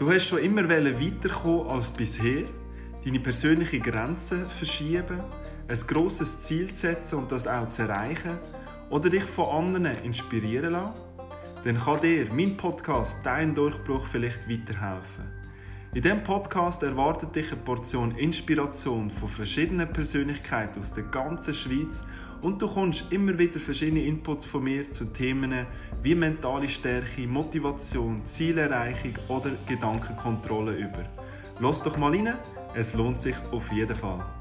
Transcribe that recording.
Du hast schon immer weiterkommen als bisher, deine persönlichen Grenzen verschieben, ein grosses Ziel zu setzen und das auch zu erreichen oder dich von anderen inspirieren lassen? Dann kann dir mein Podcast Dein Durchbruch vielleicht weiterhelfen. In diesem Podcast erwartet dich eine Portion Inspiration von verschiedenen Persönlichkeiten aus der ganzen Schweiz und du kommst immer wieder verschiedene Inputs von mir zu Themen wie mentale Stärke, Motivation, Zielerreichung oder Gedankenkontrolle über. Lass doch mal rein, es lohnt sich auf jeden Fall.